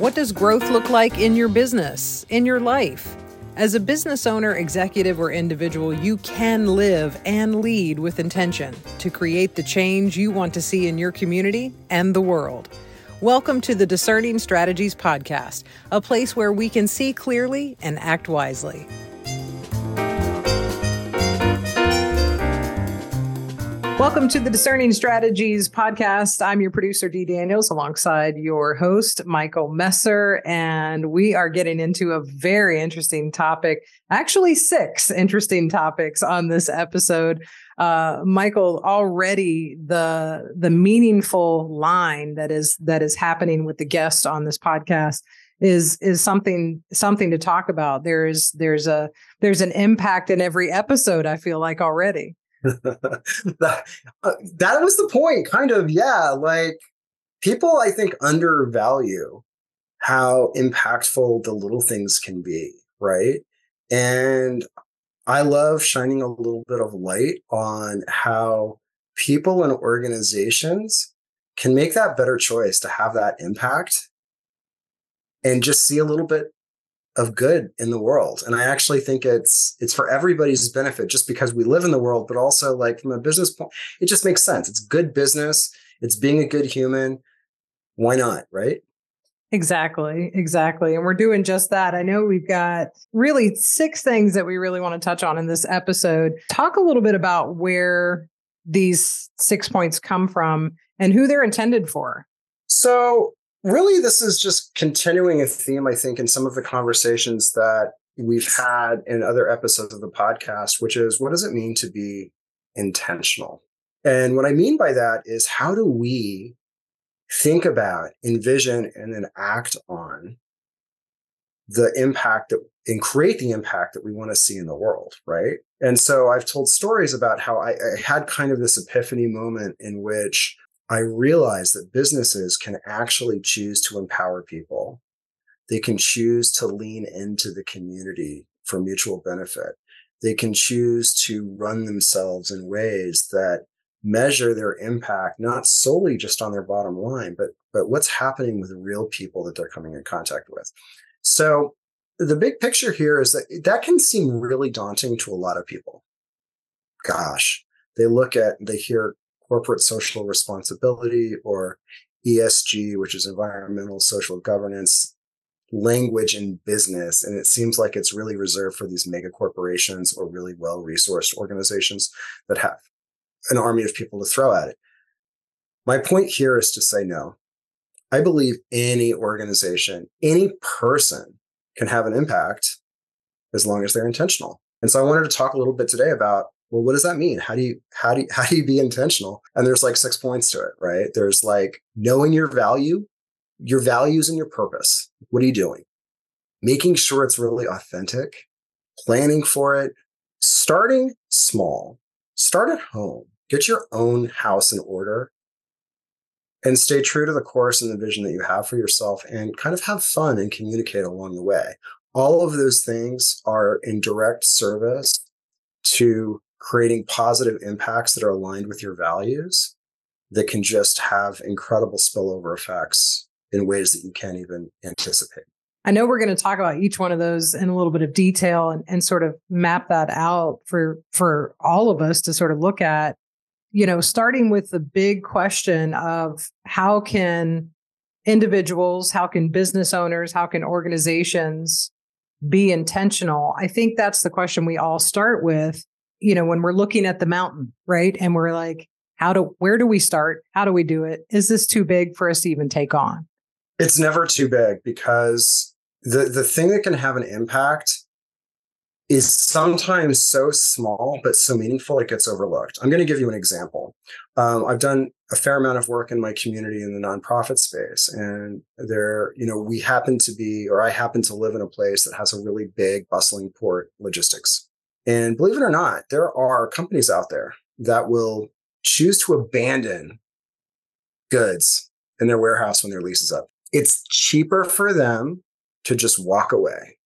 What does growth look like in your business, in your life? As a business owner, executive, or individual, you can live and lead with intention to create the change you want to see in your community and the world. Welcome to the Discerning Strategies Podcast, a place where we can see clearly and act wisely. Welcome to the Discerning Strategies podcast. I'm your producer, Dee Daniels, alongside your host, Michael Messer. And we are getting into a very interesting topic, actually, six interesting topics on this episode. Uh, Michael, already the the meaningful line that is that is happening with the guest on this podcast is is something something to talk about. There's there's a there's an impact in every episode. I feel like already. That, uh, that was the point, kind of. Yeah. Like people, I think, undervalue how impactful the little things can be. Right. And I love shining a little bit of light on how people and organizations can make that better choice to have that impact and just see a little bit of good in the world and i actually think it's it's for everybody's benefit just because we live in the world but also like from a business point it just makes sense it's good business it's being a good human why not right Exactly, exactly. And we're doing just that. I know we've got really six things that we really want to touch on in this episode. Talk a little bit about where these six points come from and who they're intended for. So, really, this is just continuing a theme, I think, in some of the conversations that we've had in other episodes of the podcast, which is what does it mean to be intentional? And what I mean by that is how do we think about, envision, and then act on the impact that and create the impact that we want to see in the world, right? And so I've told stories about how I, I had kind of this epiphany moment in which I realized that businesses can actually choose to empower people. They can choose to lean into the community for mutual benefit. They can choose to run themselves in ways that measure their impact not solely just on their bottom line, but but what's happening with real people that they're coming in contact with. So the big picture here is that that can seem really daunting to a lot of people. Gosh, they look at they hear corporate social responsibility or ESG, which is environmental social governance language in business. And it seems like it's really reserved for these mega corporations or really well resourced organizations that have an army of people to throw at it. My point here is to say no. I believe any organization, any person can have an impact as long as they're intentional. And so I wanted to talk a little bit today about well, what does that mean? How do you how do you, how do you be intentional? And there's like six points to it, right? There's like knowing your value, your values and your purpose. What are you doing? Making sure it's really authentic, planning for it, starting small. Start at home. Get your own house in order and stay true to the course and the vision that you have for yourself and kind of have fun and communicate along the way. All of those things are in direct service to creating positive impacts that are aligned with your values that can just have incredible spillover effects in ways that you can't even anticipate. I know we're going to talk about each one of those in a little bit of detail and, and sort of map that out for for all of us to sort of look at, you know, starting with the big question of how can individuals, how can business owners, how can organizations be intentional? I think that's the question we all start with you know, when we're looking at the mountain, right? And we're like, how do, where do we start? How do we do it? Is this too big for us to even take on? It's never too big because the, the thing that can have an impact is sometimes so small but so meaningful it gets overlooked. I'm going to give you an example. Um, I've done a fair amount of work in my community in the nonprofit space, and there, you know, we happen to be, or I happen to live in a place that has a really big, bustling port logistics and believe it or not, there are companies out there that will choose to abandon goods in their warehouse when their lease is up. It's cheaper for them to just walk away.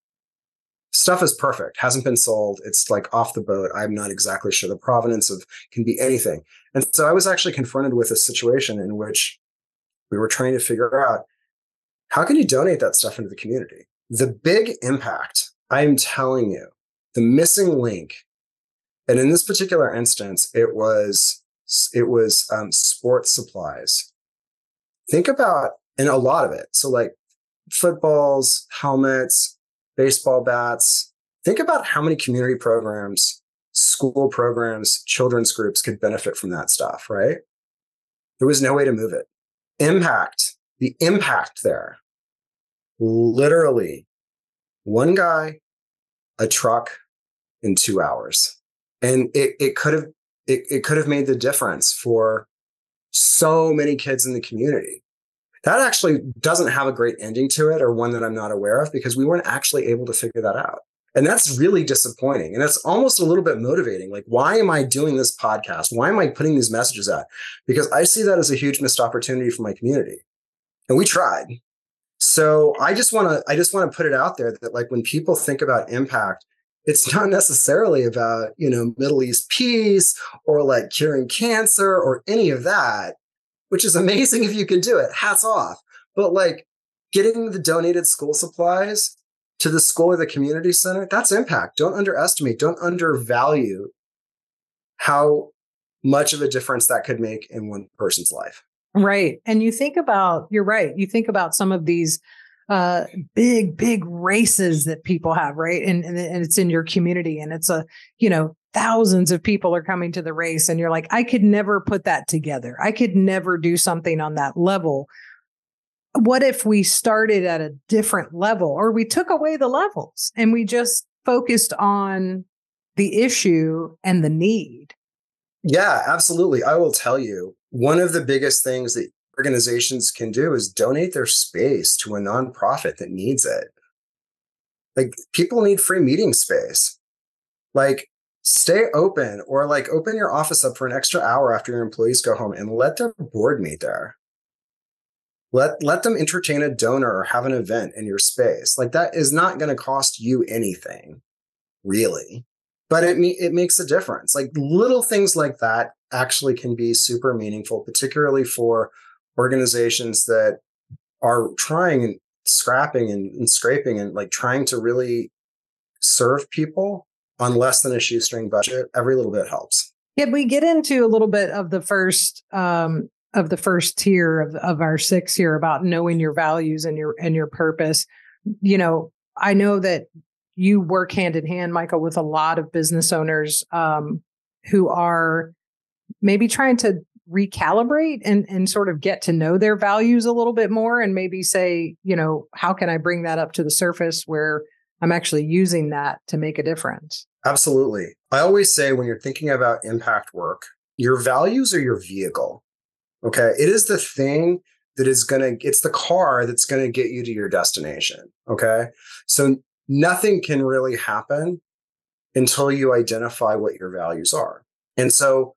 Stuff is perfect, hasn't been sold. It's like off the boat. I'm not exactly sure the provenance of can be anything. And so I was actually confronted with a situation in which we were trying to figure out how can you donate that stuff into the community? The big impact, I'm telling you, the missing link, and in this particular instance, it was it was um, sports supplies. Think about and a lot of it. So like footballs, helmets, baseball bats. Think about how many community programs, school programs, children's groups could benefit from that stuff, right? There was no way to move it. Impact, the impact there, literally one guy, a truck in two hours. And it, it could have it, it could have made the difference for so many kids in the community. That actually doesn't have a great ending to it or one that I'm not aware of because we weren't actually able to figure that out. And that's really disappointing. And that's almost a little bit motivating. Like, why am I doing this podcast? Why am I putting these messages out? Because I see that as a huge missed opportunity for my community. And we tried. So I just want to, I just want to put it out there that like when people think about impact, it's not necessarily about, you know, Middle East peace or like curing cancer or any of that which is amazing if you can do it. Hats off. But like getting the donated school supplies to the school or the community center, that's impact. Don't underestimate, don't undervalue how much of a difference that could make in one person's life. Right. And you think about, you're right. You think about some of these uh big big races that people have right? And, and and it's in your community and it's a you know thousands of people are coming to the race and you're like i could never put that together. I could never do something on that level. What if we started at a different level or we took away the levels and we just focused on the issue and the need? Yeah absolutely. I will tell you one of the biggest things that organizations can do is donate their space to a nonprofit that needs it. Like people need free meeting space. Like stay open or like open your office up for an extra hour after your employees go home and let their board meet there. Let let them entertain a donor or have an event in your space. Like that is not going to cost you anything really. But it it makes a difference. Like little things like that actually can be super meaningful particularly for organizations that are trying and scrapping and, and scraping and like trying to really serve people on less than a shoestring budget, every little bit helps. Yeah, we get into a little bit of the first um, of the first tier of, of our six here about knowing your values and your and your purpose. You know, I know that you work hand in hand, Michael, with a lot of business owners um, who are maybe trying to recalibrate and and sort of get to know their values a little bit more and maybe say, you know, how can I bring that up to the surface where I'm actually using that to make a difference. Absolutely. I always say when you're thinking about impact work, your values are your vehicle. Okay. It is the thing that is going to, it's the car that's going to get you to your destination. Okay. So nothing can really happen until you identify what your values are. And so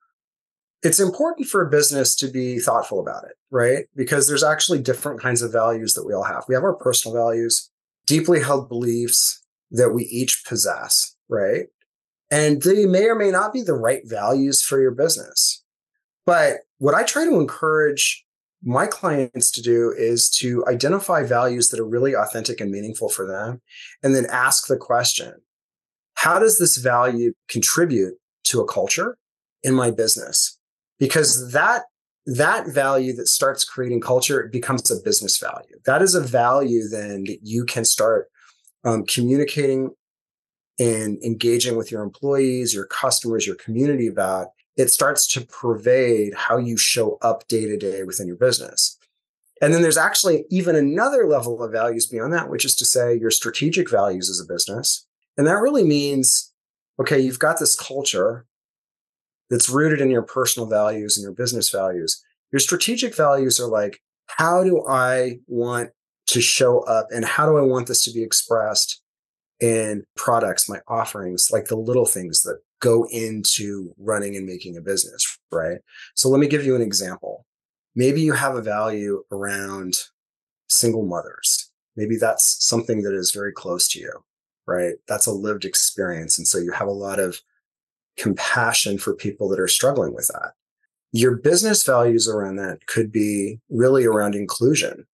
it's important for a business to be thoughtful about it, right? Because there's actually different kinds of values that we all have. We have our personal values, deeply held beliefs that we each possess, right? And they may or may not be the right values for your business. But what I try to encourage my clients to do is to identify values that are really authentic and meaningful for them, and then ask the question How does this value contribute to a culture in my business? Because that that value that starts creating culture becomes a business value. That is a value then that you can start um, communicating and engaging with your employees, your customers, your community about. It starts to pervade how you show up day to day within your business. And then there's actually even another level of values beyond that, which is to say your strategic values as a business. And that really means, okay, you've got this culture that's rooted in your personal values and your business values. Your strategic values are like, how do I want to show up and how do I want this to be expressed in products, my offerings, like the little things that go into running and making a business, right? So let me give you an example. Maybe you have a value around single mothers. Maybe that's something that is very close to you, right? That's a lived experience. And so you have a lot of compassion for people that are struggling with that. Your business values around that could be really around inclusion.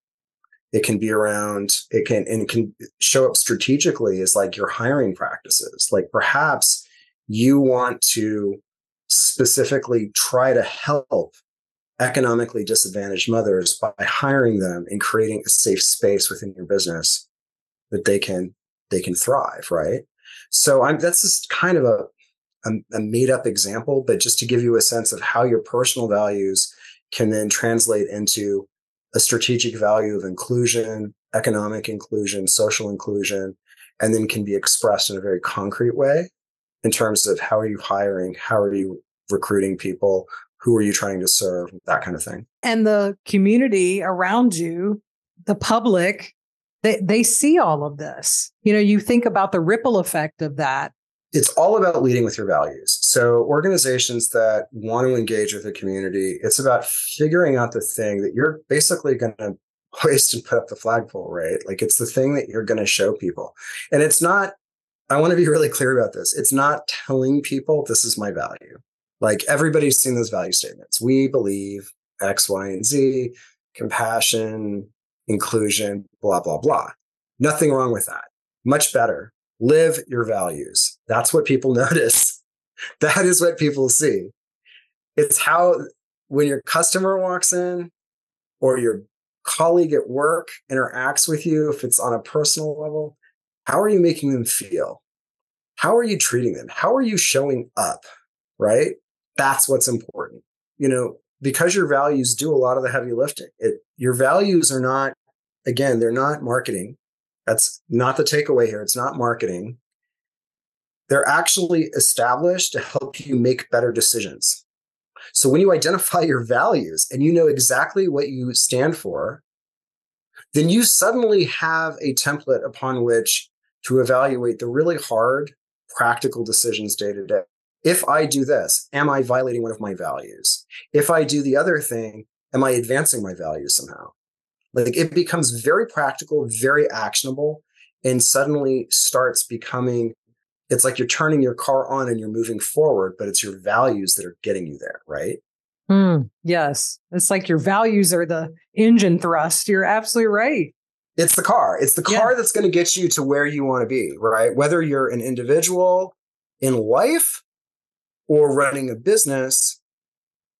It can be around, it can, and it can show up strategically as like your hiring practices. Like perhaps you want to specifically try to help economically disadvantaged mothers by hiring them and creating a safe space within your business that they can they can thrive right so i'm that's just kind of a, a, a made up example but just to give you a sense of how your personal values can then translate into a strategic value of inclusion economic inclusion social inclusion and then can be expressed in a very concrete way in terms of how are you hiring how are you recruiting people who are you trying to serve that kind of thing. And the community around you the public they they see all of this. You know you think about the ripple effect of that it's all about leading with your values so organizations that want to engage with the community it's about figuring out the thing that you're basically going to hoist and put up the flagpole right like it's the thing that you're going to show people and it's not i want to be really clear about this it's not telling people this is my value like everybody's seen those value statements. We believe X, Y, and Z, compassion, inclusion, blah, blah, blah. Nothing wrong with that. Much better. Live your values. That's what people notice. That is what people see. It's how, when your customer walks in or your colleague at work interacts with you, if it's on a personal level, how are you making them feel? How are you treating them? How are you showing up? Right? That's what's important. You know, because your values do a lot of the heavy lifting. It, your values are not, again, they're not marketing. That's not the takeaway here. It's not marketing. They're actually established to help you make better decisions. So when you identify your values and you know exactly what you stand for, then you suddenly have a template upon which to evaluate the really hard practical decisions day to day if I do this, am I violating one of my values? If I do the other thing, am I advancing my values somehow? Like it becomes very practical, very actionable, and suddenly starts becoming it's like you're turning your car on and you're moving forward, but it's your values that are getting you there, right? Mm, yes. It's like your values are the engine thrust. You're absolutely right. It's the car. It's the car yeah. that's going to get you to where you want to be, right? Whether you're an individual in life or running a business,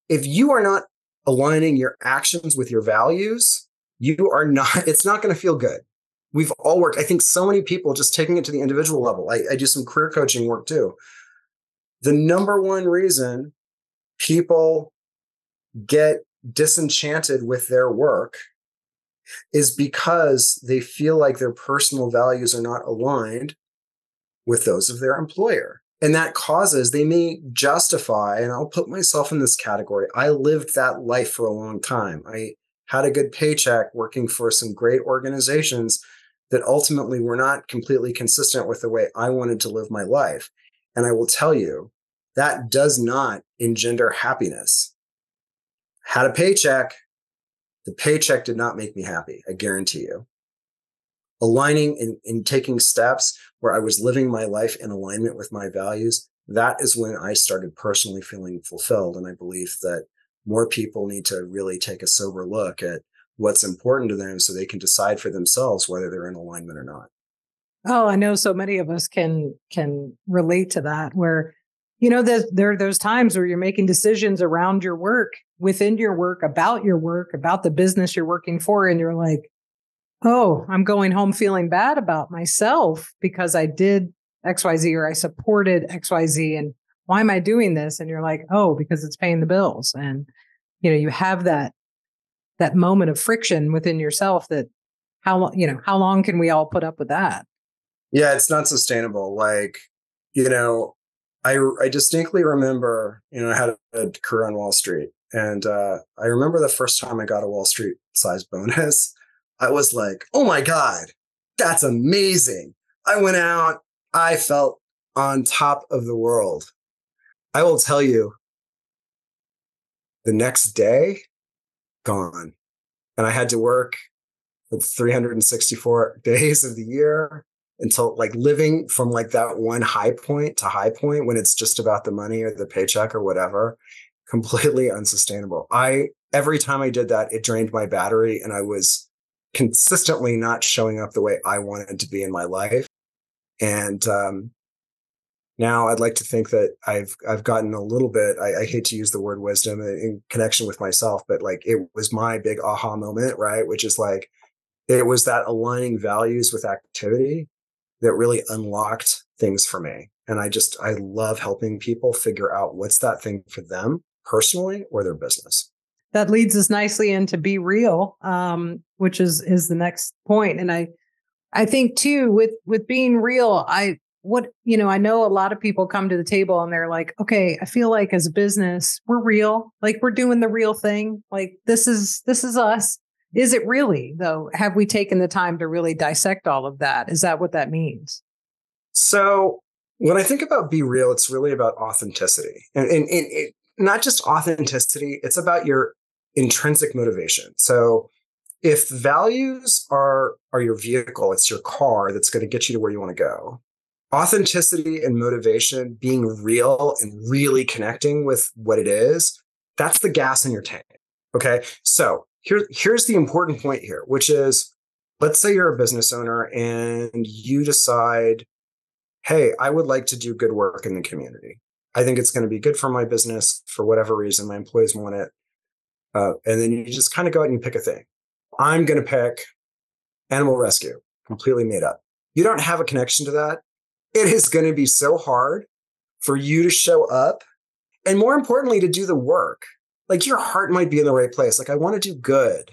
if you are not aligning your actions with your values, you are not, it's not going to feel good. We've all worked. I think so many people just taking it to the individual level. I, I do some career coaching work too. The number one reason people get disenchanted with their work is because they feel like their personal values are not aligned with those of their employer. And that causes, they may justify, and I'll put myself in this category. I lived that life for a long time. I had a good paycheck working for some great organizations that ultimately were not completely consistent with the way I wanted to live my life. And I will tell you, that does not engender happiness. Had a paycheck, the paycheck did not make me happy. I guarantee you aligning and, and taking steps where I was living my life in alignment with my values, that is when I started personally feeling fulfilled. And I believe that more people need to really take a sober look at what's important to them so they can decide for themselves whether they're in alignment or not. Oh, I know so many of us can can relate to that where you know there there are those times where you're making decisions around your work, within your work, about your work, about the business you're working for and you're like oh, I'm going home feeling bad about myself because I did XYZ or I supported XYZ. And why am I doing this? And you're like, oh, because it's paying the bills. And, you know, you have that, that moment of friction within yourself that how, long, you know, how long can we all put up with that? Yeah, it's not sustainable. Like, you know, I, I distinctly remember, you know, I had a, career on Wall Street. And uh, I remember the first time I got a Wall Street size bonus. I was like, oh my God, that's amazing. I went out, I felt on top of the world. I will tell you, the next day, gone. And I had to work for 364 days of the year until like living from like that one high point to high point when it's just about the money or the paycheck or whatever completely unsustainable i every time i did that it drained my battery and i was consistently not showing up the way I wanted to be in my life. And um, now I'd like to think that I've I've gotten a little bit. I, I, hate to use the word wisdom in connection with myself, but like it was my big aha moment, right? Which is like it was that aligning values with activity that really unlocked things for me. And I just I love helping people figure out what's that thing for them personally or their business. That leads us nicely into be real, um, which is is the next point. And I I think too with with being real, I what you know i know a lot of people come to the table and they're like okay i feel like as a business we're real like we're doing the real thing like this is this is us. Is it really though? Have we taken the time to really dissect all of that? Is that what that means? So when i think about be real it's really about authenticity. And, and, and it, not just authenticity it's about your intrinsic motivation. So if values are are your vehicle it's your car that's going to get you to where you want to go authenticity and motivation, being real and really connecting with what it is, that's the gas in your tank. Okay. So here, here's the important point here, which is let's say you're a business owner and you decide, hey, I would like to do good work in the community. I think it's going to be good for my business for whatever reason. My employees want it. Uh, and then you just kind of go out and you pick a thing. I'm going to pick animal rescue, completely made up. You don't have a connection to that it is going to be so hard for you to show up and more importantly to do the work. Like your heart might be in the right place. Like i want to do good.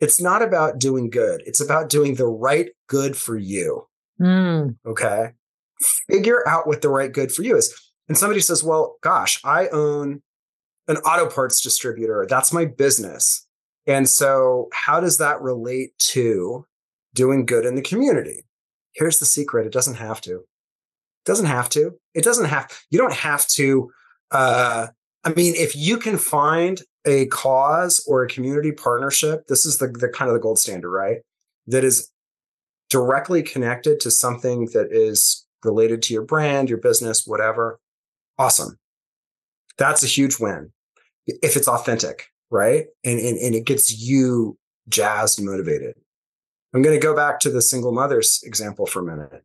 It's not about doing good. It's about doing the right good for you. Mm. okay? Figure out what the right good for you is. And somebody says well gosh i own an auto parts distributor. That's my business. And so how does that relate to doing good in the community Here's the secret. It doesn't have to. It doesn't have to. It doesn't have, you don't have to. Uh, I mean, if you can find a cause or a community partnership, this is the, the kind of the gold standard, right? That is directly connected to something that is related to your brand, your business, whatever. Awesome. That's a huge win. If it's authentic, right? And, and, and it gets you jazzed and motivated. I'm going to go back to the single mothers example for a minute.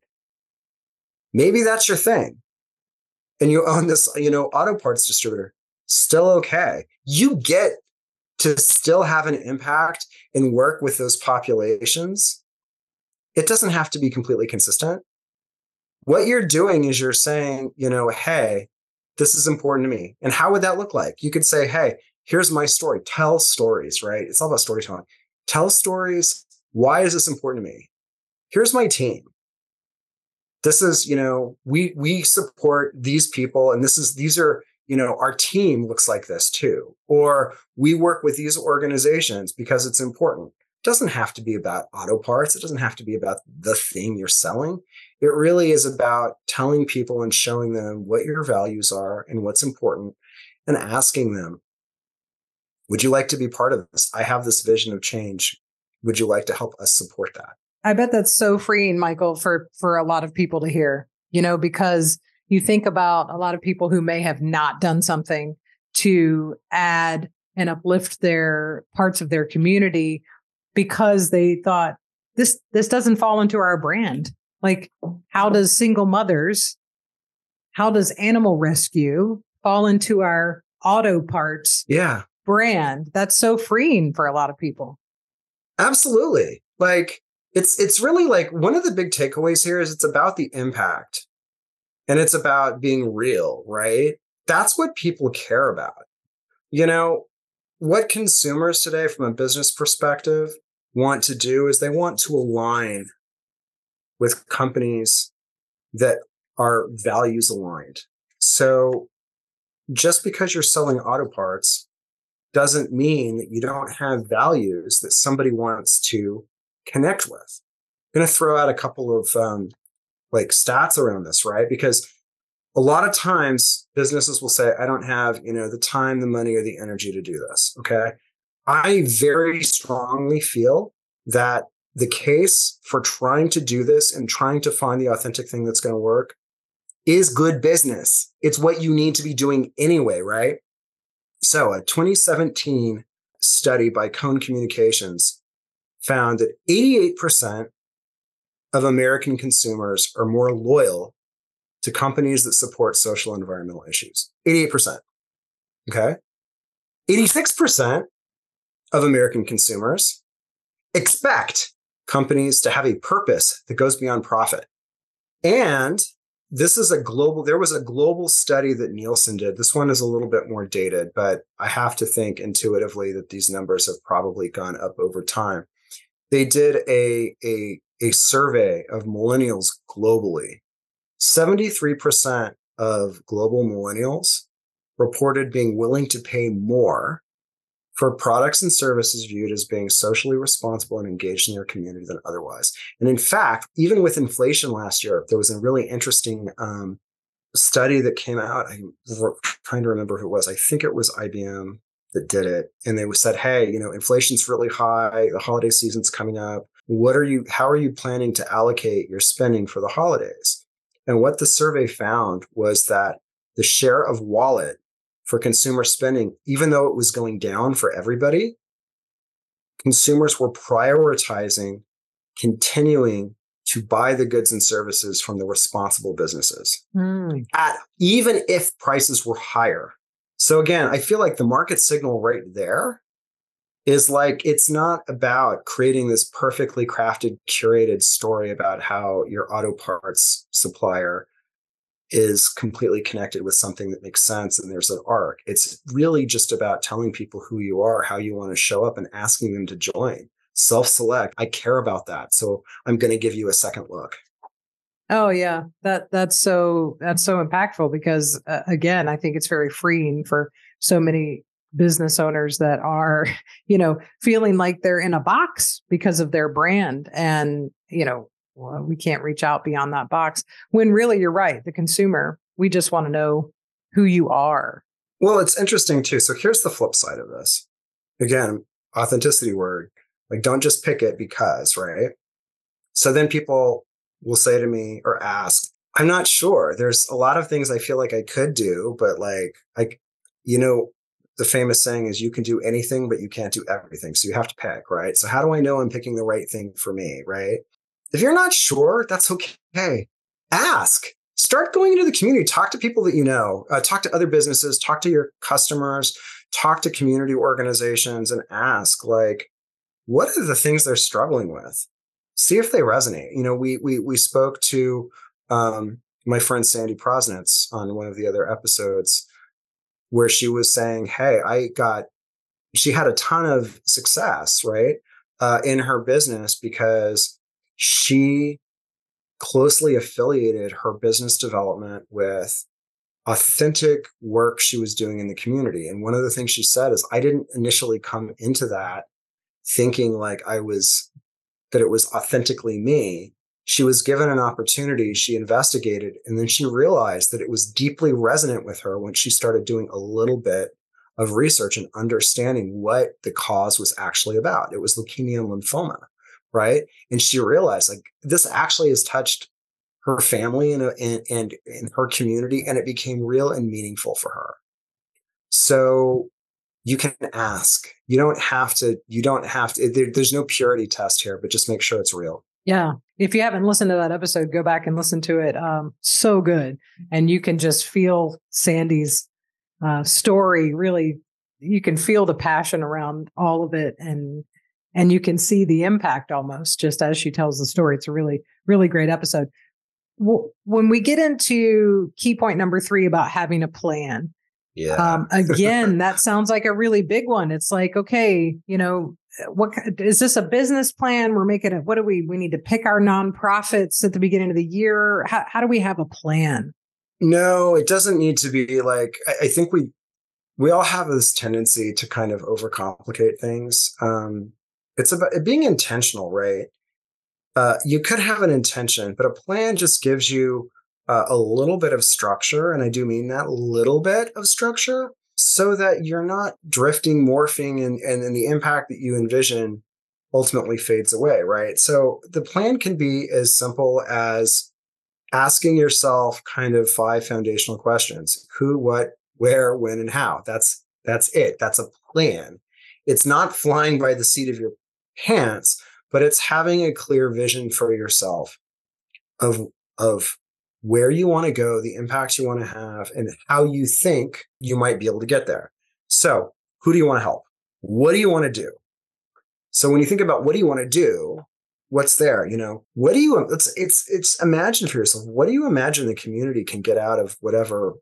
Maybe that's your thing. And you own this, you know, auto parts distributor. Still okay. You get to still have an impact and work with those populations. It doesn't have to be completely consistent. What you're doing is you're saying, you know, hey, this is important to me. And how would that look like? You could say, hey, here's my story. Tell stories, right? It's all about storytelling. Tell stories why is this important to me? Here's my team. This is, you know, we we support these people and this is these are, you know, our team looks like this too. Or we work with these organizations because it's important. It doesn't have to be about auto parts. It doesn't have to be about the thing you're selling. It really is about telling people and showing them what your values are and what's important and asking them, would you like to be part of this? I have this vision of change would you like to help us support that? I bet that's so freeing, Michael, for for a lot of people to hear, you know, because you think about a lot of people who may have not done something to add and uplift their parts of their community because they thought this this doesn't fall into our brand. Like how does single mothers how does animal rescue fall into our auto parts yeah brand? That's so freeing for a lot of people. Absolutely. Like it's it's really like one of the big takeaways here is it's about the impact and it's about being real, right? That's what people care about. You know, what consumers today from a business perspective want to do is they want to align with companies that are values aligned. So just because you're selling auto parts doesn't mean that you don't have values that somebody wants to connect with. I'm going to throw out a couple of um, like stats around this, right? Because a lot of times businesses will say, I don't have, you know, the time, the money, or the energy to do this. Okay. I very strongly feel that the case for trying to do this and trying to find the authentic thing that's going to work is good business. It's what you need to be doing anyway, right? So, a 2017 study by Cone Communications found that 88% of American consumers are more loyal to companies that support social and environmental issues. 88%. Okay. 86% of American consumers expect companies to have a purpose that goes beyond profit. And this is a global, there was a global study that Nielsen did. This one is a little bit more dated, but I have to think intuitively that these numbers have probably gone up over time. They did a, a, a survey of millennials globally. 73% of global millennials reported being willing to pay more for products and services viewed as being socially responsible and engaged in their community than otherwise. And in fact, even with inflation last year, there was a really interesting um, study that came out. I'm trying to remember who it was. I think it was IBM that did it. And they said, hey, you know, inflation's really high. The holiday season's coming up. What are you, how are you planning to allocate your spending for the holidays? And what the survey found was that the share of wallet for consumer spending, even though it was going down for everybody, consumers were prioritizing continuing to buy the goods and services from the responsible businesses mm. at even if prices were higher. So again, I feel like the market signal right there is like it's not about creating this perfectly crafted curated story about how your auto parts supplier is completely connected with something that makes sense and there's an arc. It's really just about telling people who you are, how you want to show up, and asking them to join. Self select. I care about that. So I'm going to give you a second look. Oh yeah, that that's so that's so impactful because uh, again, I think it's very freeing for so many business owners that are, you know, feeling like they're in a box because of their brand and, you know, well, we can't reach out beyond that box when really you're right the consumer we just want to know who you are. Well it's interesting too so here's the flip side of this. Again authenticity word like don't just pick it because right? So then people will say to me or ask i'm not sure there's a lot of things i feel like i could do but like i you know the famous saying is you can do anything but you can't do everything so you have to pick right? So how do i know i'm picking the right thing for me right if you're not sure, that's okay. Ask. Start going into the community. Talk to people that you know. Uh, talk to other businesses. Talk to your customers. Talk to community organizations and ask, like, what are the things they're struggling with? See if they resonate. You know, we we we spoke to um, my friend Sandy Prosnitz on one of the other episodes where she was saying, "Hey, I got." She had a ton of success, right, uh, in her business because she closely affiliated her business development with authentic work she was doing in the community. And one of the things she said is, I didn't initially come into that thinking like I was, that it was authentically me. She was given an opportunity, she investigated, and then she realized that it was deeply resonant with her when she started doing a little bit of research and understanding what the cause was actually about. It was leukemia and lymphoma right? And she realized like this actually has touched her family and and in her community, and it became real and meaningful for her. So you can ask. You don't have to. You don't have to. There, there's no purity test here, but just make sure it's real. Yeah. If you haven't listened to that episode, go back and listen to it. Um, so good, and you can just feel Sandy's uh, story. Really, you can feel the passion around all of it, and and you can see the impact almost just as she tells the story. It's a really, really great episode. When we get into key point number three about having a plan, yeah. Um, again, that sounds like a really big one. It's like, okay, you know, what is this a business plan? We're making it. What do we? We need to pick our nonprofits at the beginning of the year. How, how do we have a plan? No, it doesn't need to be like. I, I think we we all have this tendency to kind of overcomplicate things. Um, it's about being intentional, right? Uh, you could have an intention, but a plan just gives you uh, a little bit of structure. And I do mean that little bit of structure so that you're not drifting, morphing, and, and, and the impact that you envision ultimately fades away, right? So the plan can be as simple as asking yourself kind of five foundational questions who, what, where, when, and how. That's that's it. That's a plan. It's not flying by the seat of your pants, but it's having a clear vision for yourself of of where you want to go, the impacts you want to have, and how you think you might be able to get there. So, who do you want to help? What do you want to do? So, when you think about what do you want to do, what's there? You know, what do you? It's it's it's imagine for yourself. What do you imagine the community can get out of whatever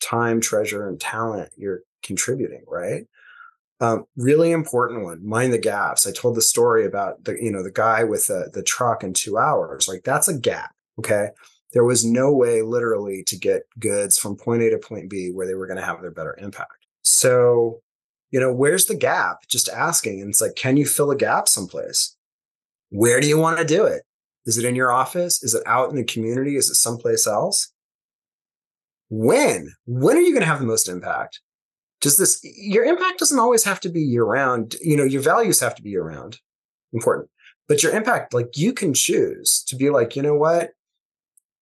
time, treasure, and talent you're contributing? Right. Um, really important one. Mind the gaps. I told the story about the you know the guy with the the truck in two hours. Like that's a gap. Okay there was no way literally to get goods from point A to point B where they were going to have their better impact. So, you know, where's the gap? Just asking. And it's like, can you fill a gap someplace? Where do you want to do it? Is it in your office? Is it out in the community? Is it someplace else? When? When are you going to have the most impact? Does this, your impact doesn't always have to be year round. You know, your values have to be year round. Important. But your impact, like you can choose to be like, you know what?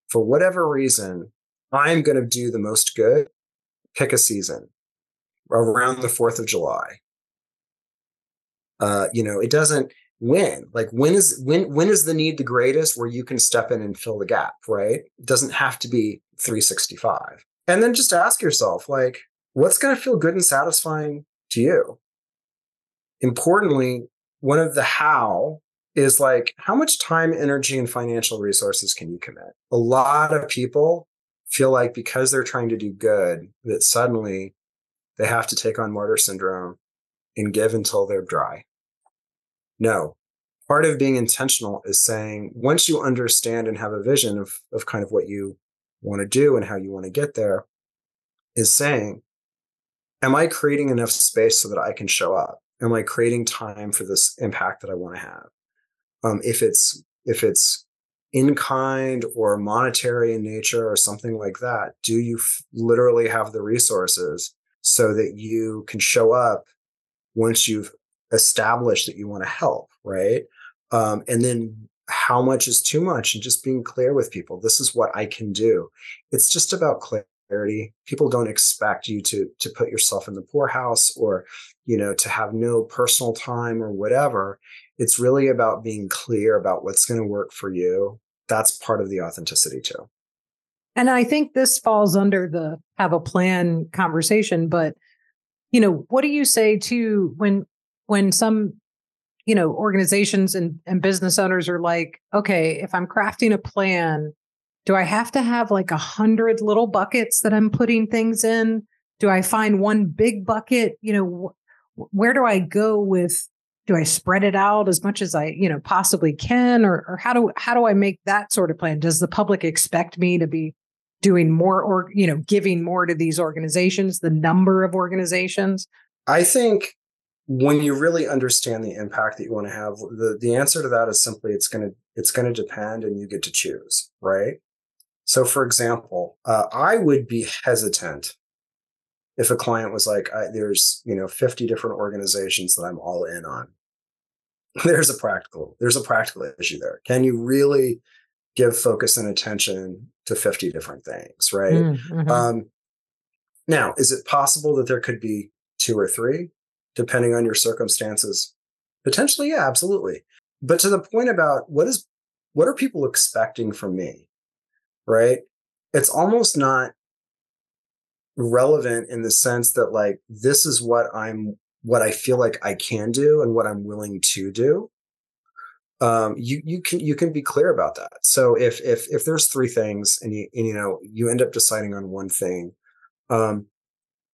for whatever reason, I'm going to do the most good, pick a season around the 4th of July. Uh, you know, it doesn't when like when is when when is the need the greatest where you can step in and fill the gap right it doesn't have to be 365 and then just ask yourself like what's going to feel good and satisfying to you importantly one of the how is like how much time, energy, and financial resources can you commit? A lot of people feel like because they're trying to do good, that suddenly they have to take on martyr syndrome and give until they're dry. No. Part of being intentional is saying once you understand and have a vision of, of kind of what you want to do and how you want to get there, is saying, Am I creating enough space so that I can show up? Am I creating time for this impact that I want to have? um, if it's if it's in kind or monetary in nature or something like that do you f- literally have the resources so that you can show up once you've established that you want to help right um, and then how much is too much and just being clear with people this is what i can do it's just about clarity people don't expect you to to put yourself in the poorhouse or you know to have no personal time or whatever it's really about being clear about what's going to work for you. That's part of the authenticity too. And I think this falls under the have a plan conversation, but you know, what do you say to when when some you know organizations and, and business owners are like, okay, if I'm crafting a plan, do I have to have like a hundred little buckets that I'm putting things in? Do I find one big bucket? You know, wh- where do I go with do I spread it out as much as I, you know, possibly can, or or how do how do I make that sort of plan? Does the public expect me to be doing more or you know giving more to these organizations, the number of organizations? I think when you really understand the impact that you want to have, the the answer to that is simply it's gonna it's gonna depend, and you get to choose, right? So, for example, uh, I would be hesitant if a client was like there's you know 50 different organizations that i'm all in on. There's a practical there's a practical issue there. Can you really give focus and attention to 50 different things right? Mm, mm-hmm. um, now is it possible that there could be two or three depending on your circumstances? Potentially yeah absolutely. But to the point about what is what are people expecting from me right it's almost not relevant in the sense that like this is what I'm what I feel like I can do and what I'm willing to do. Um, you you can you can be clear about that. So if if if there's three things and you and, you know you end up deciding on one thing, um,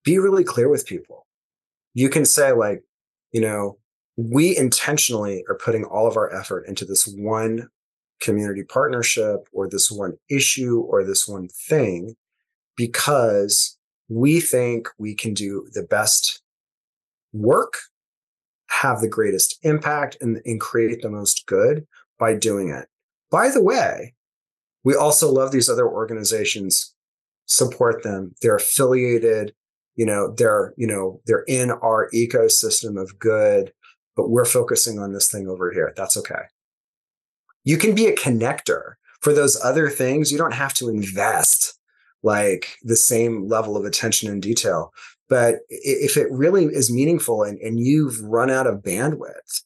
be really clear with people. You can say like, you know, we intentionally are putting all of our effort into this one community partnership or this one issue or this one thing because we think we can do the best work, have the greatest impact, and, and create the most good by doing it. By the way, we also love these other organizations, support them. They're affiliated, you know, they're, you know, they're in our ecosystem of good, but we're focusing on this thing over here. That's okay. You can be a connector for those other things. You don't have to invest like the same level of attention and detail. But if it really is meaningful and, and you've run out of bandwidth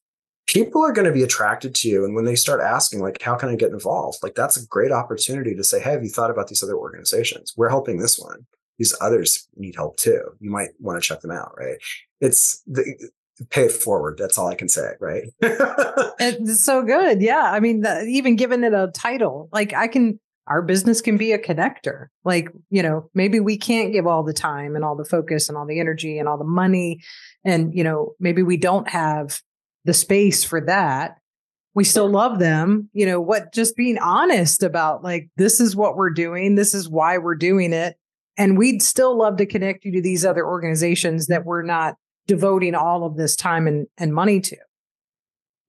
people are going to be attracted to you. And when they start asking, like, how can I get involved? Like, that's a great opportunity to say, hey, have you thought about these other organizations? We're helping this one. These others need help too. You might want to check them out, right? It's the, pay it forward. That's all I can say, right? it's so good. Yeah. I mean, the, even giving it a title, like I can, our business can be a connector. Like, you know, maybe we can't give all the time and all the focus and all the energy and all the money. And, you know, maybe we don't have the space for that we still love them you know what just being honest about like this is what we're doing this is why we're doing it and we'd still love to connect you to these other organizations that we're not devoting all of this time and, and money to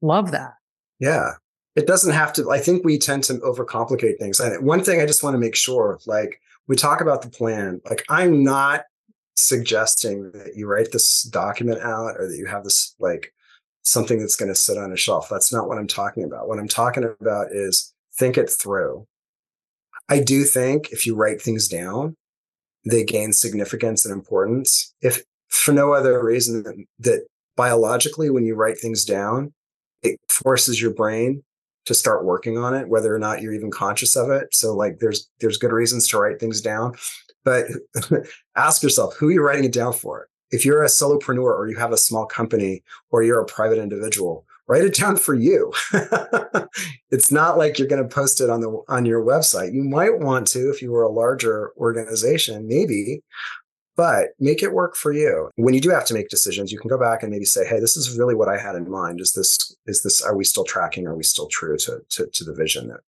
love that yeah it doesn't have to i think we tend to overcomplicate things and one thing i just want to make sure like we talk about the plan like i'm not suggesting that you write this document out or that you have this like something that's going to sit on a shelf. That's not what I'm talking about. What I'm talking about is think it through. I do think if you write things down, they gain significance and importance. If for no other reason than that biologically, when you write things down, it forces your brain to start working on it, whether or not you're even conscious of it. So like there's there's good reasons to write things down. But ask yourself who you're writing it down for if you're a solopreneur or you have a small company or you're a private individual, write it down for you. it's not like you're going to post it on the on your website. You might want to if you were a larger organization, maybe, but make it work for you. When you do have to make decisions, you can go back and maybe say, "Hey, this is really what I had in mind. Is this is this are we still tracking? Are we still true to to, to the vision that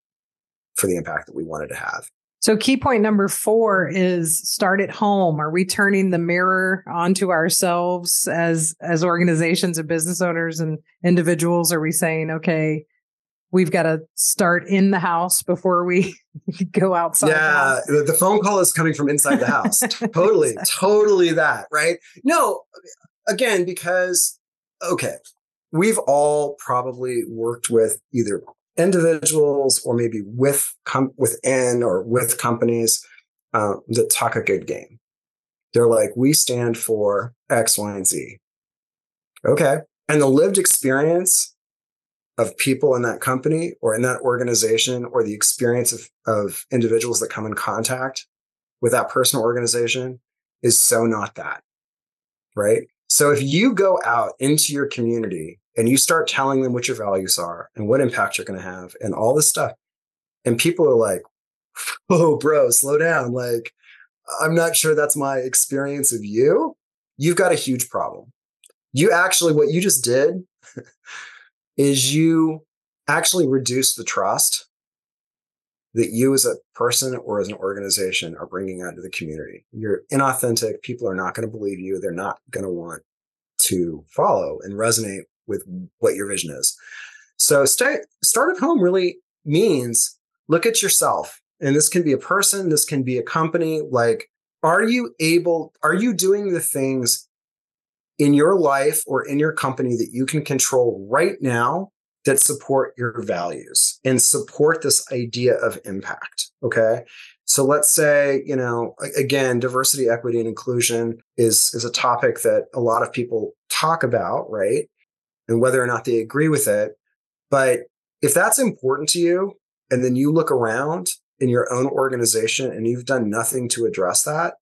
for the impact that we wanted to have?" So, key point number four is start at home. Are we turning the mirror onto ourselves as as organizations and business owners and individuals? Are we saying, okay, we've got to start in the house before we go outside? Yeah, the, the phone call is coming from inside the house. totally, totally that, right? No, again, because okay, we've all probably worked with either individuals or maybe with com- within or with companies uh, that talk a good game. They're like, we stand for X, Y, and Z. Okay. And the lived experience of people in that company or in that organization or the experience of, of individuals that come in contact with that person or organization is so not that. Right. So if you go out into your community and you start telling them what your values are and what impact you're going to have and all this stuff. And people are like, "Oh, bro, slow down. Like, I'm not sure that's my experience of you. You've got a huge problem. You actually, what you just did is you actually reduce the trust that you as a person or as an organization are bringing out to the community. You're inauthentic. People are not going to believe you. They're not going to want to follow and resonate with what your vision is. So stay, start at home really means look at yourself. And this can be a person, this can be a company. Like, are you able, are you doing the things in your life or in your company that you can control right now that support your values and support this idea of impact? Okay. So let's say, you know, again, diversity, equity, and inclusion is, is a topic that a lot of people talk about, right? and whether or not they agree with it. But if that's important to you, and then you look around in your own organization and you've done nothing to address that,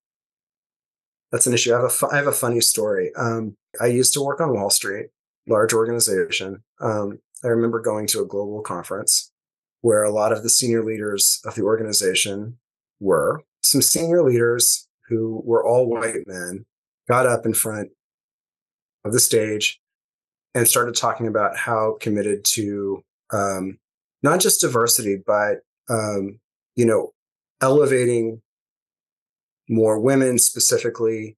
that's an issue. I have a, fu- I have a funny story. Um, I used to work on Wall Street, large organization. Um, I remember going to a global conference where a lot of the senior leaders of the organization were. Some senior leaders who were all white men got up in front of the stage and started talking about how committed to um, not just diversity, but um, you know, elevating more women specifically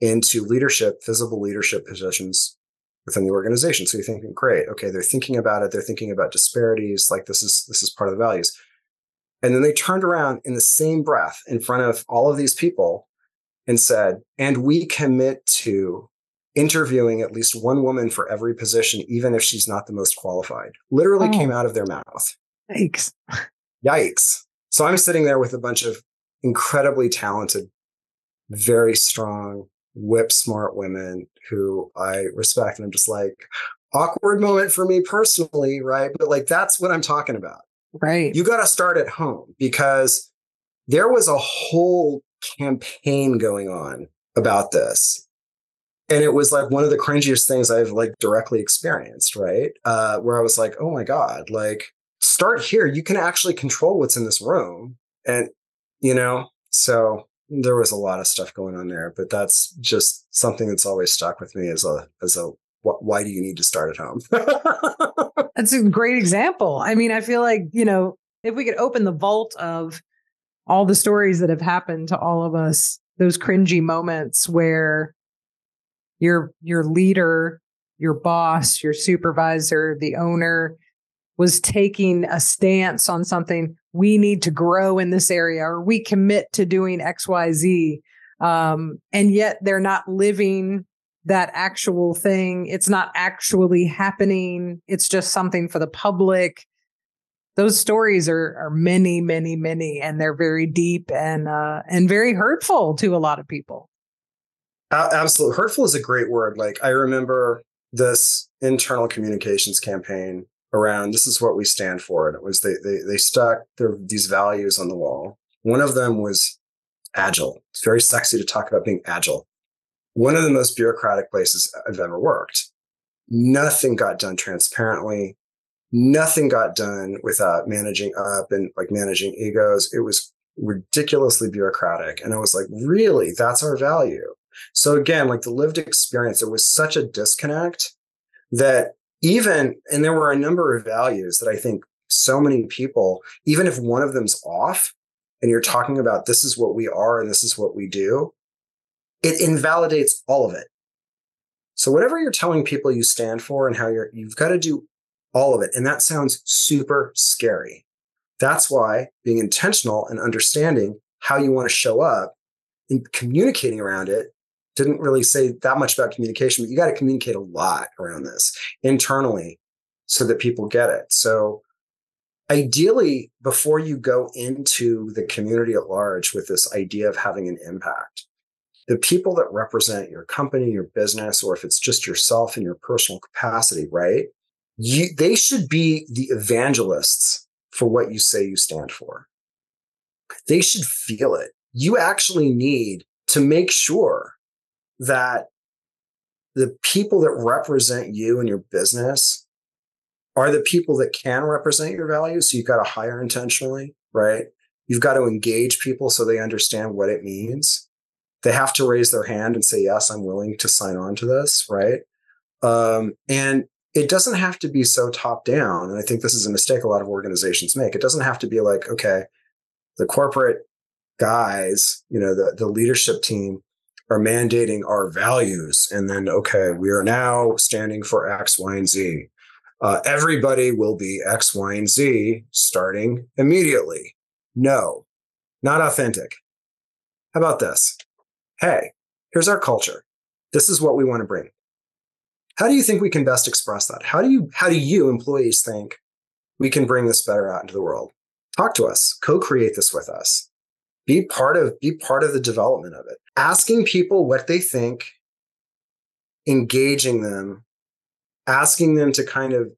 into leadership, visible leadership positions within the organization. So you're thinking, great, okay, they're thinking about it. They're thinking about disparities. Like this is this is part of the values. And then they turned around in the same breath in front of all of these people and said, and we commit to interviewing at least one woman for every position, even if she's not the most qualified. Literally oh. came out of their mouth. Yikes. Yikes. So I'm sitting there with a bunch of incredibly talented, very strong, whip smart women who I respect. And I'm just like, awkward moment for me personally, right? But like that's what I'm talking about. Right. You got to start at home because there was a whole campaign going on about this. And it was like one of the cringiest things I've like directly experienced, right? Uh, where I was like, oh my God, like start here. You can actually control what's in this room. And, you know, so there was a lot of stuff going on there, but that's just something that's always stuck with me as a, as a, why do you need to start at home? that's a great example. I mean, I feel like, you know, if we could open the vault of all the stories that have happened to all of us, those cringy moments where your your leader, your boss, your supervisor, the owner was taking a stance on something we need to grow in this area or we commit to doing xyz um, and yet they're not living that actual thing. It's not actually happening. It's just something for the public. Those stories are are many many many and they're very deep and uh and very hurtful to a lot of people. Absolutely hurtful is a great word. Like i remember this internal communications campaign around this is what we stand for. And it was they they, they stuck their these values on the wall. One of them was agile. It's very sexy to talk about being agile. One of the most bureaucratic places i've ever worked. Nothing got done transparently. Nothing got done without managing up and like managing egos. It was ridiculously bureaucratic. And i was like really? That's our value? So again like the lived experience there was such a disconnect that even, and there were a number of values that I think so many people, even if one of them's off, and you're talking about this is what we are and this is what we do, it invalidates all of it. So whatever you're telling people you stand for and how you're, you've got to do all of it. And that sounds super scary. That's why being intentional and understanding how you want to show up and communicating around it didn't really say that much about communication, but you got to communicate a lot around this internally so that people get it. So ideally, before you go into the community at large with this idea of having an impact, the people that represent your company, your business, or if it's just yourself in your personal capacity, right? You, they should be the evangelists for what you say you stand for. They should feel it. You actually need to make sure that the people that represent you and your business are the people that can represent your values. So you've got to hire intentionally, right? You've got to engage people so they understand what it means. They have to raise their hand and say, Yes, I'm willing to sign on to this, right? Um, and it doesn't have to be so top down. And I think this is a mistake a lot of organizations make. It doesn't have to be like, okay, the corporate guys, you know, the, the leadership team are mandating our values. And then, okay, we are now standing for X, Y, and Z. Uh, everybody will be X, Y, and Z starting immediately. No, not authentic. How about this? Hey, here's our culture. This is what we want to bring. How do you think we can best express that? How do you how do you employees think we can bring this better out into the world? Talk to us, co-create this with us be part of be part of the development of it. Asking people what they think engaging them asking them to kind of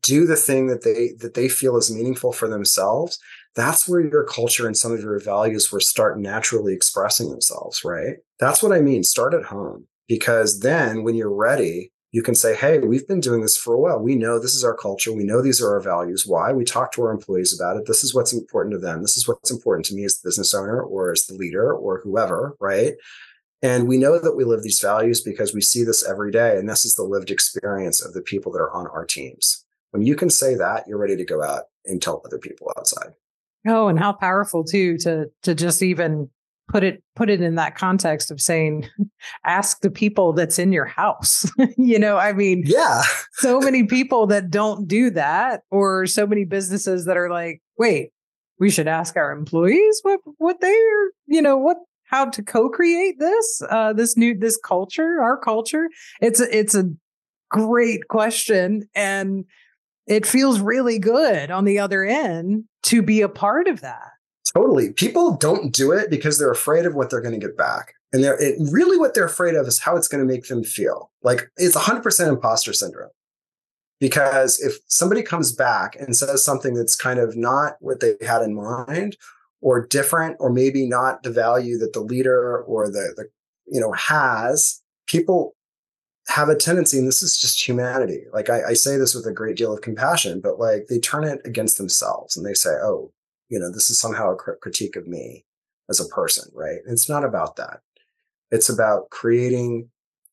do the thing that they that they feel is meaningful for themselves that's where your culture and some of your values will start naturally expressing themselves right? That's what i mean. Start at home because then when you're ready you can say, hey, we've been doing this for a while. We know this is our culture. We know these are our values. Why? We talk to our employees about it. This is what's important to them. This is what's important to me as the business owner or as the leader or whoever, right? And we know that we live these values because we see this every day. And this is the lived experience of the people that are on our teams. When you can say that, you're ready to go out and tell other people outside. Oh, and how powerful too to to just even put it put it in that context of saying ask the people that's in your house. You know i mean yeah. so many people that don't do that or so many businesses that are like wait we should ask our employees what what they're you know what how to co-create this uh this new this culture our culture? It's a, it's a great question and it feels really good on the other end to be a part of that Totally. People don't do it because they're afraid of what they're going to get back. And they're it, really what they're afraid of is how it's going to make them feel. Like it's 100% imposter syndrome. Because if somebody comes back and says something that's kind of not what they had in mind or different or maybe not the value that the leader or the, the you know has, people have a tendency, and this is just humanity. Like I, I say this with a great deal of compassion, but like they turn it against themselves and they say, oh, you know, this is somehow a critique of me as a person, right? It's not about that. It's about creating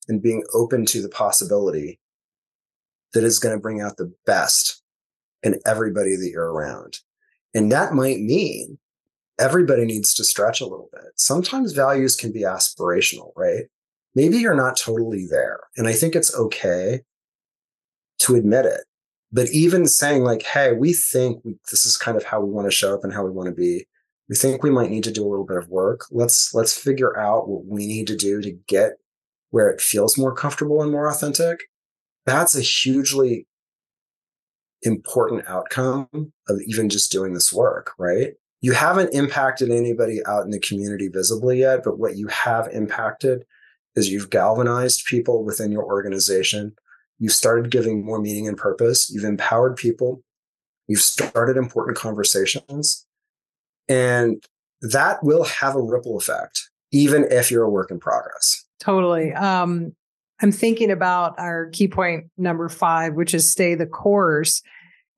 and being open to the possibility that is going to bring out the best in everybody that you're around. And that might mean everybody needs to stretch a little bit. Sometimes values can be aspirational, right? Maybe you're not totally there. And I think it's okay to admit it. But even saying, like, hey, we think we, this is kind of how we want to show up and how we want to be. We think we might need to do a little bit of work. Let's let's figure out what we need to do to get where it feels more comfortable and more authentic. That's a hugely important outcome of even just doing this work, right? You haven't impacted anybody out in the community visibly yet, but what you have impacted is you've galvanized people within your organization. You've started giving more meaning and purpose. You've empowered people. You've started important conversations. And that will have a ripple effect, even if you're a work in progress. Totally. Um, I'm thinking about our key point number five, which is stay the course.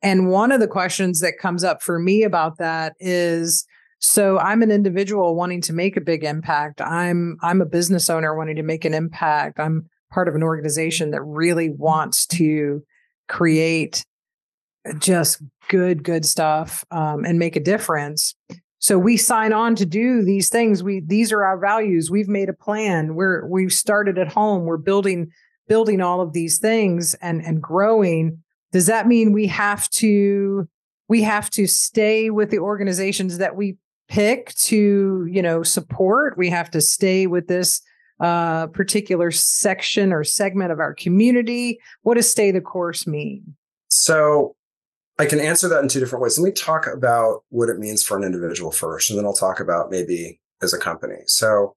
And one of the questions that comes up for me about that is so I'm an individual wanting to make a big impact. I'm I'm a business owner wanting to make an impact. I'm part of an organization that really wants to create just good good stuff um, and make a difference. So we sign on to do these things. We these are our values. We've made a plan. We're we've started at home. We're building building all of these things and and growing. Does that mean we have to we have to stay with the organizations that we pick to you know support we have to stay with this uh, particular section or segment of our community what does stay the course mean so i can answer that in two different ways let me talk about what it means for an individual first and then i'll talk about maybe as a company so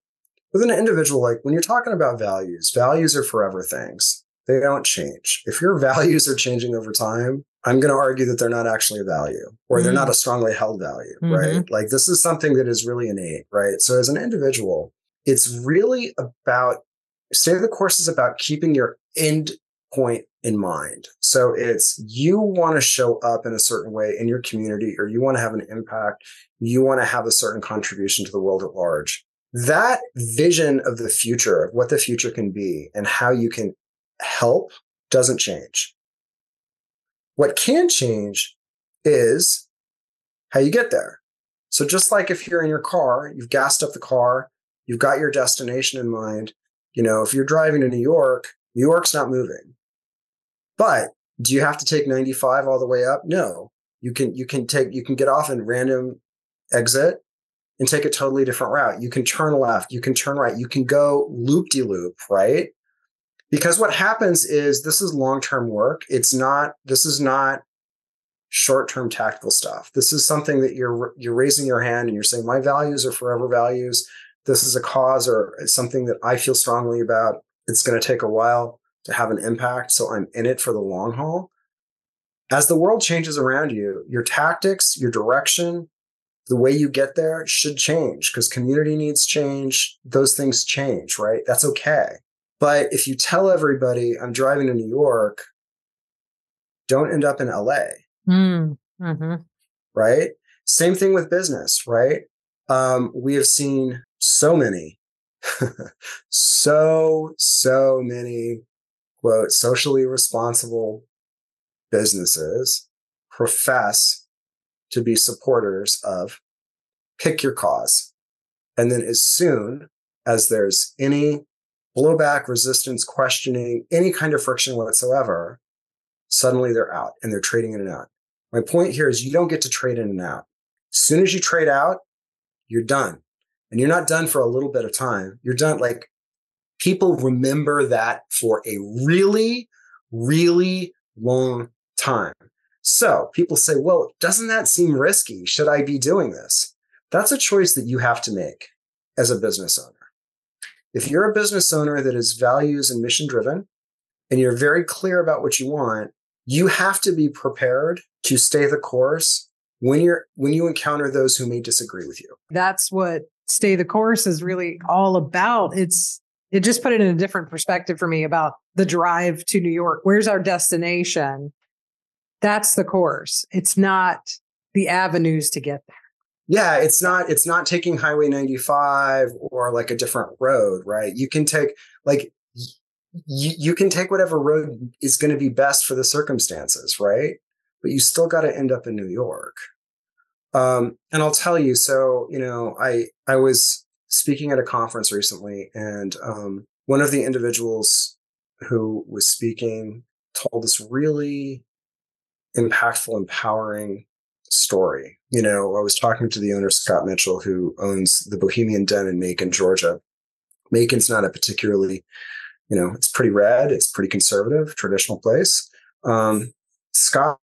with an individual like when you're talking about values values are forever things they don't change if your values are changing over time I'm going to argue that they're not actually a value or mm-hmm. they're not mm. a strongly held value, mm-hmm. right? Like this is something that is really innate, right? So as an individual, it's really about stay the course is about keeping your end point in mind. So it's you want to show up in a certain way in your community or you want to have an impact, you want to have a certain contribution to the world at large. That vision of the future, of what the future can be and how you can help doesn't change. What can change is how you get there. So just like if you're in your car, you've gassed up the car, you've got your destination in mind. You know, if you're driving to New York, New York's not moving. But do you have to take 95 all the way up? No. You can you can take you can get off in random exit and take a totally different route. You can turn left, you can turn right, you can go loop de loop, right? because what happens is this is long-term work it's not this is not short-term tactical stuff this is something that you're you're raising your hand and you're saying my values are forever values this is a cause or something that i feel strongly about it's going to take a while to have an impact so i'm in it for the long haul as the world changes around you your tactics your direction the way you get there should change because community needs change those things change right that's okay but if you tell everybody I'm driving to New York, don't end up in LA. Mm, mm-hmm. Right? Same thing with business, right? Um, we have seen so many, so, so many, quote, socially responsible businesses profess to be supporters of pick your cause. And then as soon as there's any blowback, resistance, questioning, any kind of friction whatsoever, suddenly they're out and they're trading in and out. My point here is you don't get to trade in and out. As soon as you trade out, you're done. And you're not done for a little bit of time. You're done. Like people remember that for a really, really long time. So people say, well, doesn't that seem risky? Should I be doing this? That's a choice that you have to make as a business owner. If you're a business owner that is values and mission driven, and you're very clear about what you want, you have to be prepared to stay the course when you're when you encounter those who may disagree with you. That's what stay the course is really all about. It's it just put it in a different perspective for me about the drive to New York. Where's our destination? That's the course. It's not the avenues to get there. Yeah, it's not it's not taking highway 95 or like a different road, right? You can take like you, you can take whatever road is going to be best for the circumstances, right? But you still got to end up in New York. Um, and I'll tell you, so you know, I I was speaking at a conference recently, and um, one of the individuals who was speaking told this really impactful, empowering story. You know, I was talking to the owner, Scott Mitchell, who owns the Bohemian Den in Macon, Georgia. Macon's not a particularly you know, it's pretty red, it's pretty conservative, traditional place. Um, Scott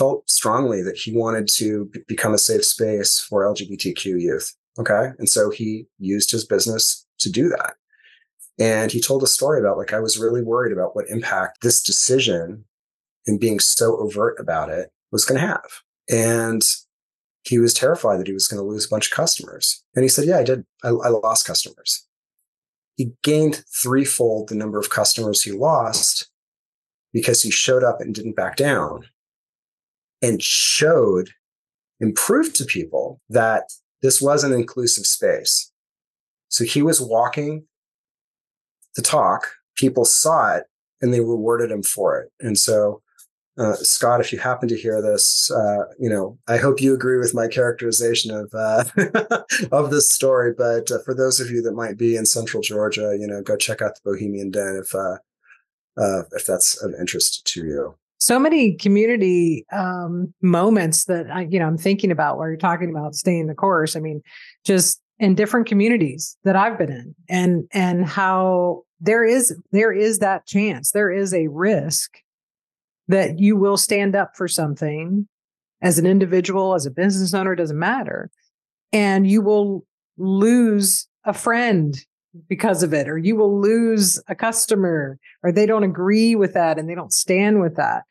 felt strongly that he wanted to b- become a safe space for LGBTQ youth. Okay. And so he used his business to do that. And he told a story about like, I was really worried about what impact this decision and being so overt about it was going to have. And he was terrified that he was going to lose a bunch of customers. And he said, Yeah, I did. I, I lost customers he gained threefold the number of customers he lost because he showed up and didn't back down and showed and proved to people that this was an inclusive space. So he was walking the talk, people saw it and they rewarded him for it. And so uh, Scott, if you happen to hear this, uh, you know, I hope you agree with my characterization of uh, of this story. But uh, for those of you that might be in Central Georgia, you know, go check out the Bohemian Den if uh, uh, if that's of interest to you. So many community um, moments that I, you know, I'm thinking about where you're talking about staying the course. I mean, just in different communities that I've been in, and and how there is there is that chance, there is a risk that you will stand up for something as an individual, as a business owner, doesn't matter. And you will lose a friend because of it, or you will lose a customer, or they don't agree with that and they don't stand with that.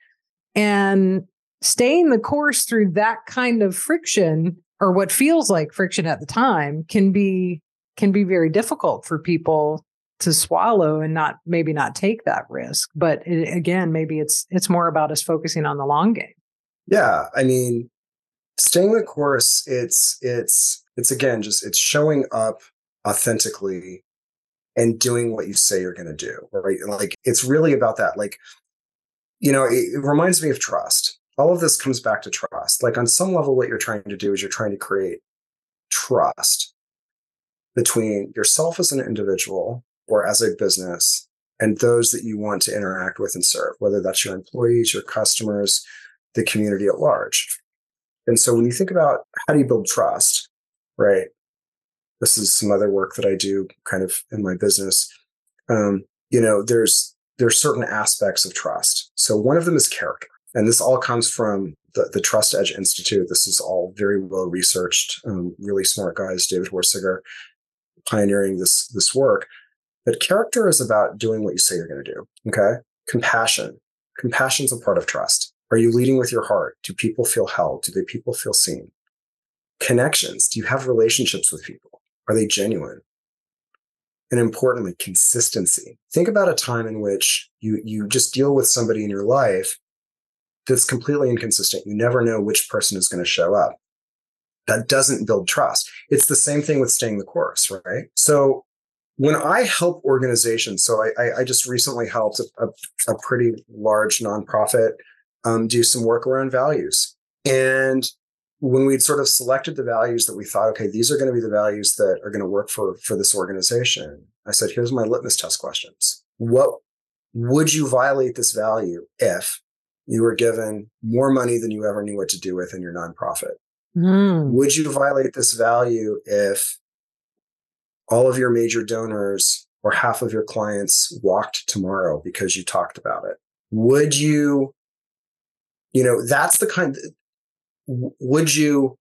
And staying the course through that kind of friction or what feels like friction at the time can be can be very difficult for people to swallow and not maybe not take that risk. But it, again maybe it's it's more about us focusing on the long game. Yeah i mean staying the course it's it's it's again just it's showing up authentically and doing what you say you're going to do right? Like it's really about that. Like you know it, it reminds me of trust all of this comes back to trust like on some level what you're trying to do is you're trying to create trust between yourself as an individual or as a business and those that you want to interact with and serve, whether that's your employees, your customers, the community at large. And so when you think about how do you build trust, right? This is some other work that I do kind of in my business. Um, you know, there's there's certain aspects of trust. So one of them is character. And this all comes from the, the Trust Edge Institute. This is all very well researched, um, really smart guys, David Horsager, pioneering this, this work. But character is about doing what you say you're going to do. Okay. Compassion. Compassion's a part of trust. Are you leading with your heart? Do people feel held? Do the people feel seen? Connections. Do you have relationships with people? Are they genuine? And importantly, consistency. Think about a time in which you, you just deal with somebody in your life that's completely inconsistent. You never know which person is going to show up. That doesn't build trust. It's the same thing with staying the course, right? So when I help organizations, so I, I just recently helped a, a, a pretty large nonprofit um, do some work around values. And when we'd sort of selected the values that we thought, okay, these are going to be the values that are going to work for, for this organization, I said, here's my litmus test questions. What would you violate this value if you were given more money than you ever knew what to do with in your nonprofit? Mm. Would you violate this value if all of your major donors or half of your clients walked tomorrow because you talked about it? Would you, you know, that's the kind, would you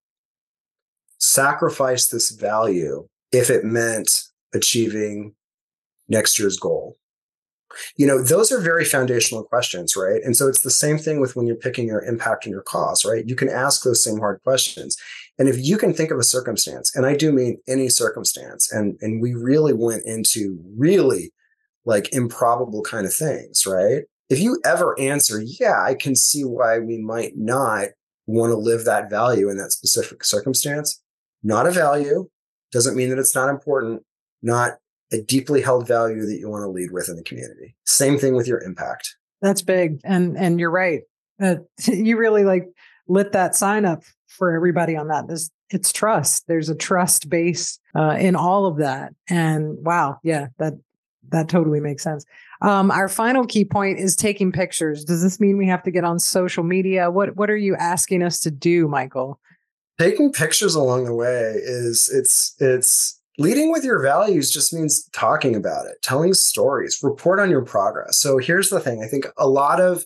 sacrifice this value if it meant achieving next year's goal? You know, those are very foundational questions, right? And so it's the same thing with when you're picking your impact and your cost, right? You can ask those same hard questions. And if you can think of a circumstance, and I do mean any circumstance, and and we really went into really like improbable kind of things, right? If you ever answer, yeah, I can see why we might not want to live that value in that specific circumstance, not a value, doesn't mean that it's not important, not a deeply held value that you want to lead with in the community. Same thing with your impact. That's big. And and you're right. Uh, you really like lit that sign up for everybody on that. This it's trust. There's a trust base uh, in all of that. And wow, yeah, that that totally makes sense. Um, our final key point is taking pictures. Does this mean we have to get on social media? What what are you asking us to do, Michael? Taking pictures along the way is it's it's leading with your values just means talking about it, telling stories, report on your progress. So here's the thing I think a lot of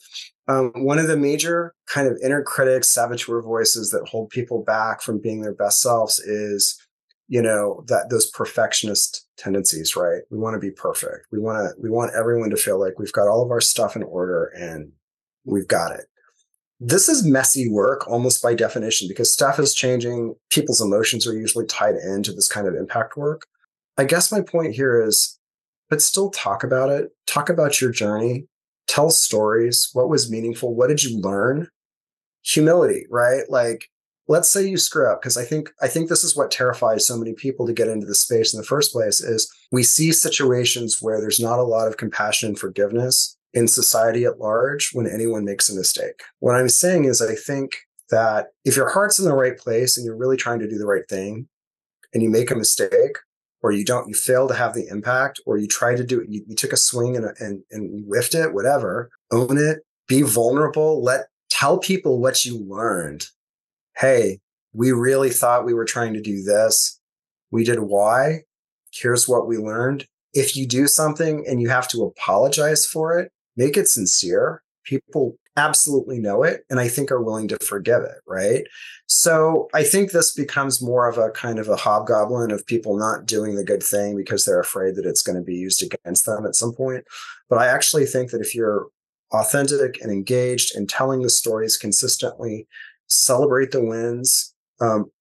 um, one of the major kind of inner critics, saboteur voices that hold people back from being their best selves is, you know, that those perfectionist tendencies, right? We want to be perfect. We want to, we want everyone to feel like we've got all of our stuff in order and we've got it this is messy work almost by definition because stuff is changing. People's emotions are usually tied into this kind of impact work. I guess my point here is, but still talk about it. Talk about your journey. Tell stories. What was meaningful? What did you learn? Humility, right? Like, let's say you screw up because i think i think this is what terrifies so many people to get into the space in the first place is we see situations where there's not a lot of compassion and forgiveness in society at large when anyone makes a mistake. What I'm saying is, I think that if your heart's in the right place and you're really trying to do the right thing and you make a mistake or you don't, you fail to have the impact or you try to do it, you, you took a swing and, and, and whiffed it, whatever, own it, be vulnerable, let tell people what you learned. Hey, we really thought we were trying to do this. We did Y. Here's what we learned. If you do something and you have to apologize for it, make it sincere. People absolutely know it and I think are willing to forgive it, right? So I think this becomes more of a kind of a hobgoblin of people not doing the good thing because they're afraid that it's going to be used against them at some point. But I actually think that if you're authentic and engaged and telling the stories consistently, celebrate the wins, um,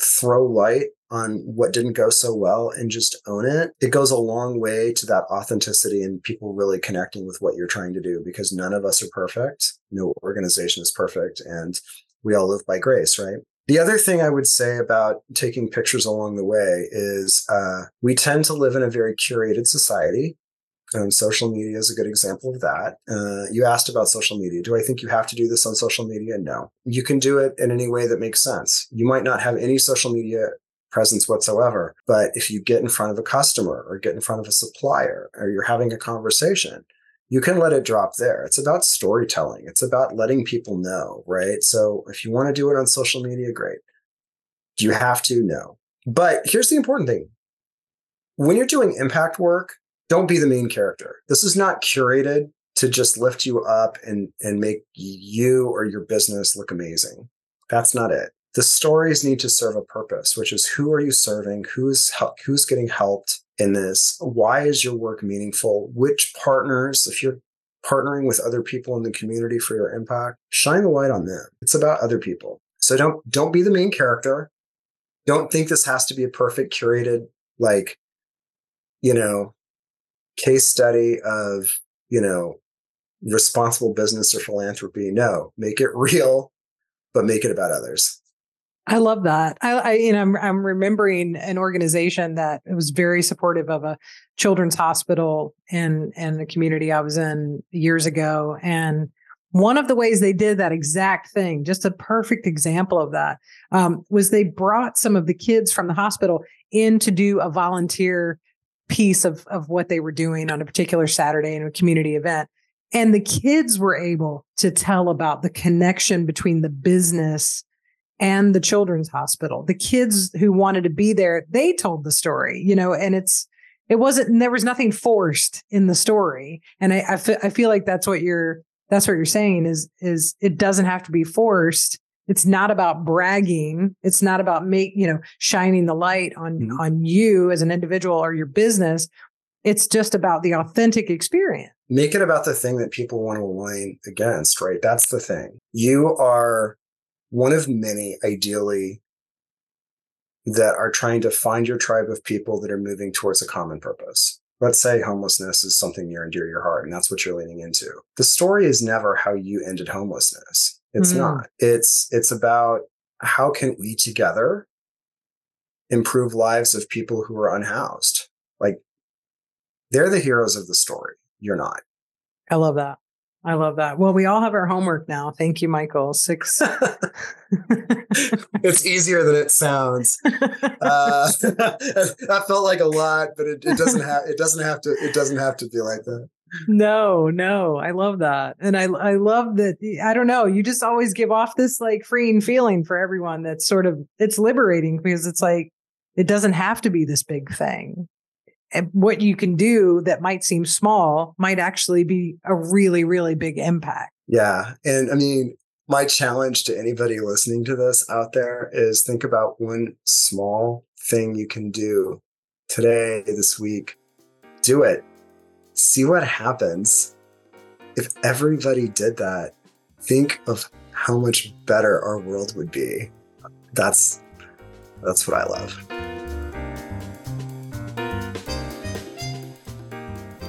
throw light on what didn't go so well and just own it, it goes a long way to that authenticity and people really connecting with what you're trying to do because none of us are perfect. No organization is perfect. And we all live by grace, right? The other thing I would say about taking pictures along the way is uh, we tend to live in a very curated society. Um, social media is a good example of that. Uh, you asked about social media. Do I think you have to do this on social media? No. You can do it in any way that makes sense. You might not have any social media presence whatsoever. But if you get in front of a customer or get in front of a supplier or you're having a conversation, you can let it drop there. It's about storytelling. It's about letting people know, right? So if you want to do it on social media, great. Do you have to? No. But here's the important thing. When you're doing impact work, don't be the main character. This is not curated to just lift you up and, and make you or your business look amazing. That's not it the stories need to serve a purpose, which is who are you serving? Who's who's getting helped in this? Why is your work meaningful? Which partners, if you're partnering with other people in the community for your impact, shine the light on them. It's about other people. So don't don't be the main character. Don't think this has to be a perfect curated like you know case study of, you know, responsible business or philanthropy. No, make it real, but make it about others. I love that. I, I, you know, I'm, I'm remembering an organization that was very supportive of a children's hospital in in the community I was in years ago, and one of the ways they did that exact thing, just a perfect example of that, um, was they brought some of the kids from the hospital in to do a volunteer piece of of what they were doing on a particular Saturday in a community event. And the kids were able to tell about the connection between the business and the children's hospital. The kids who wanted to be there, they told the story, you know, and it's, it wasn't, there was nothing forced in the story. And I, I, I feel like that's what you're, that's what you're saying is, is it doesn't have to be forced. It's not about bragging. It's not about make you know shining the light on mm-hmm. on you as an individual or your business. It's just about the authentic experience. Make it about the thing that people want to align against right? That's the thing. You are one of many ideally that are trying to find your tribe of people that are moving towards a common purpose. Let's say homelessness is something near and dear to your heart and that's what you're leaning into. The story is never how you ended homelessness it's mm. not. It's it's about how can we together improve lives of people who are unhoused. Like they're the heroes of the story. You're not. I love that. I love that. Well, we all have our homework now. Thank you, Michael. Six. it's easier than it sounds. Uh, that felt like a lot, but it, it doesn't have. It doesn't have to. It doesn't have to be like that no, no, I love that. And I I love that I don't know, you just always give off this like freeing feeling for everyone that's sort of it's liberating because it's like it doesn't have to be this big thing. And what you can do that might seem small might actually be a really really big impact. Yeah. And I mean, my challenge to anybody listening to this out there is think about one small thing you can do today, this week. Do it see what happens. If everybody did that, think of how much better our world would be. That's that's what I love.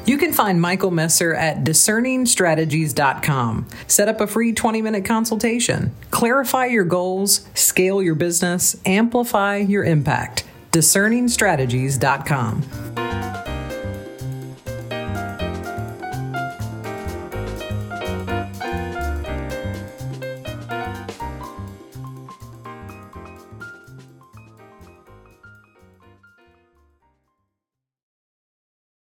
You can find Michael Messer at discerningstrategies.com. Set up a free 20 minute consultation. Clarify your goals, scale your business, amplify your impact. Discerningstrategies.com.